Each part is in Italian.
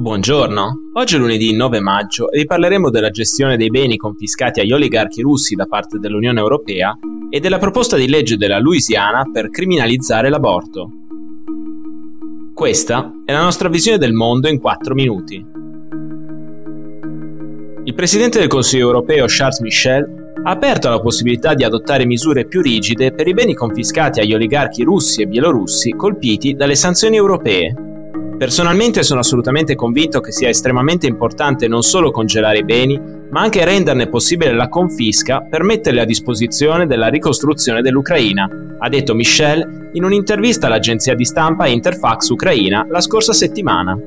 Buongiorno, oggi è lunedì 9 maggio e vi parleremo della gestione dei beni confiscati agli oligarchi russi da parte dell'Unione Europea e della proposta di legge della Louisiana per criminalizzare l'aborto. Questa è la nostra visione del mondo in 4 minuti. Il Presidente del Consiglio europeo Charles Michel ha aperto alla possibilità di adottare misure più rigide per i beni confiscati agli oligarchi russi e bielorussi colpiti dalle sanzioni europee Personalmente sono assolutamente convinto che sia estremamente importante non solo congelare i beni, ma anche renderne possibile la confisca per metterli a disposizione della ricostruzione dell'Ucraina, ha detto Michel in un'intervista all'agenzia di stampa Interfax Ucraina la scorsa settimana.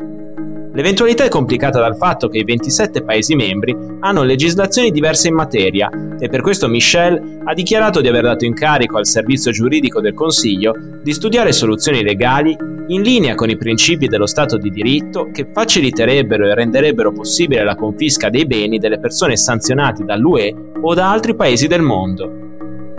L'eventualità è complicata dal fatto che i 27 Paesi membri hanno legislazioni diverse in materia e per questo Michel ha dichiarato di aver dato incarico al servizio giuridico del Consiglio di studiare soluzioni legali in linea con i principi dello Stato di diritto che faciliterebbero e renderebbero possibile la confisca dei beni delle persone sanzionate dall'UE o da altri paesi del mondo.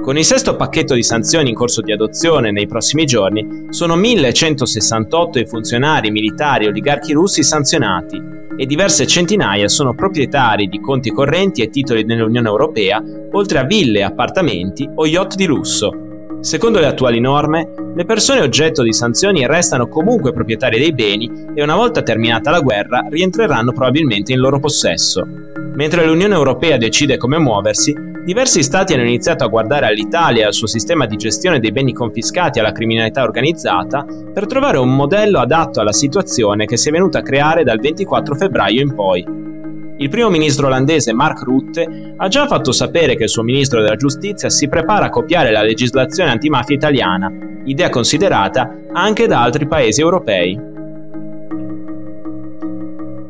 Con il sesto pacchetto di sanzioni in corso di adozione nei prossimi giorni, sono 1168 i funzionari militari oligarchi russi sanzionati e diverse centinaia sono proprietari di conti correnti e titoli nell'Unione Europea, oltre a ville, appartamenti o yacht di lusso. Secondo le attuali norme, le persone oggetto di sanzioni restano comunque proprietarie dei beni e una volta terminata la guerra rientreranno probabilmente in loro possesso. Mentre l'Unione Europea decide come muoversi, diversi stati hanno iniziato a guardare all'Italia e al suo sistema di gestione dei beni confiscati alla criminalità organizzata per trovare un modello adatto alla situazione che si è venuta a creare dal 24 febbraio in poi. Il primo ministro olandese Mark Rutte ha già fatto sapere che il suo ministro della giustizia si prepara a copiare la legislazione antimafia italiana, idea considerata anche da altri paesi europei.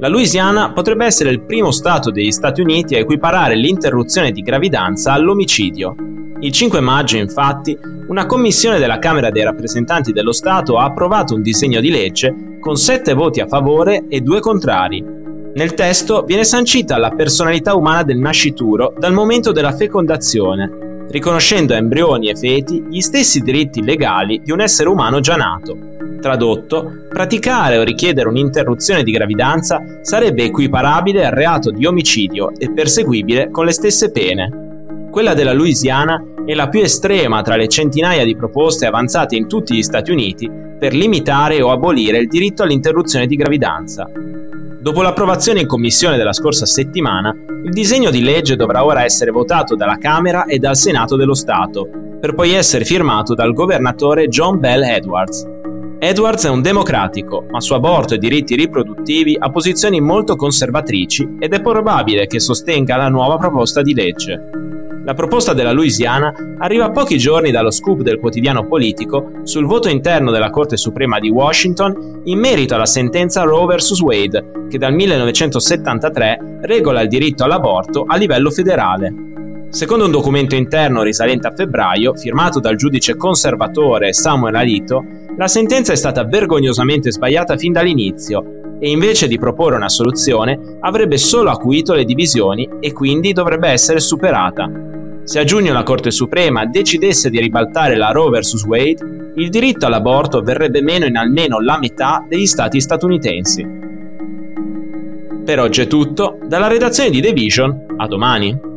La Louisiana potrebbe essere il primo Stato degli Stati Uniti a equiparare l'interruzione di gravidanza all'omicidio. Il 5 maggio, infatti, una commissione della Camera dei rappresentanti dello Stato ha approvato un disegno di legge con 7 voti a favore e 2 contrari. Nel testo viene sancita la personalità umana del nascituro dal momento della fecondazione, riconoscendo a embrioni e feti gli stessi diritti legali di un essere umano già nato. Tradotto, praticare o richiedere un'interruzione di gravidanza sarebbe equiparabile al reato di omicidio e perseguibile con le stesse pene. Quella della Louisiana è la più estrema tra le centinaia di proposte avanzate in tutti gli Stati Uniti per limitare o abolire il diritto all'interruzione di gravidanza. Dopo l'approvazione in commissione della scorsa settimana, il disegno di legge dovrà ora essere votato dalla Camera e dal Senato dello Stato, per poi essere firmato dal governatore John Bell Edwards. Edwards è un democratico, ma su aborto e diritti riproduttivi ha posizioni molto conservatrici ed è probabile che sostenga la nuova proposta di legge. La proposta della Louisiana arriva pochi giorni dallo scoop del quotidiano politico sul voto interno della Corte Suprema di Washington in merito alla sentenza Roe vs. Wade, che dal 1973 regola il diritto all'aborto a livello federale. Secondo un documento interno risalente a febbraio, firmato dal giudice conservatore Samuel Alito, la sentenza è stata vergognosamente sbagliata fin dall'inizio e invece di proporre una soluzione avrebbe solo acuito le divisioni e quindi dovrebbe essere superata. Se a giugno la Corte Suprema decidesse di ribaltare la Roe vs. Wade, il diritto all'aborto verrebbe meno in almeno la metà degli stati statunitensi. Per oggi è tutto, dalla redazione di The Vision, a domani.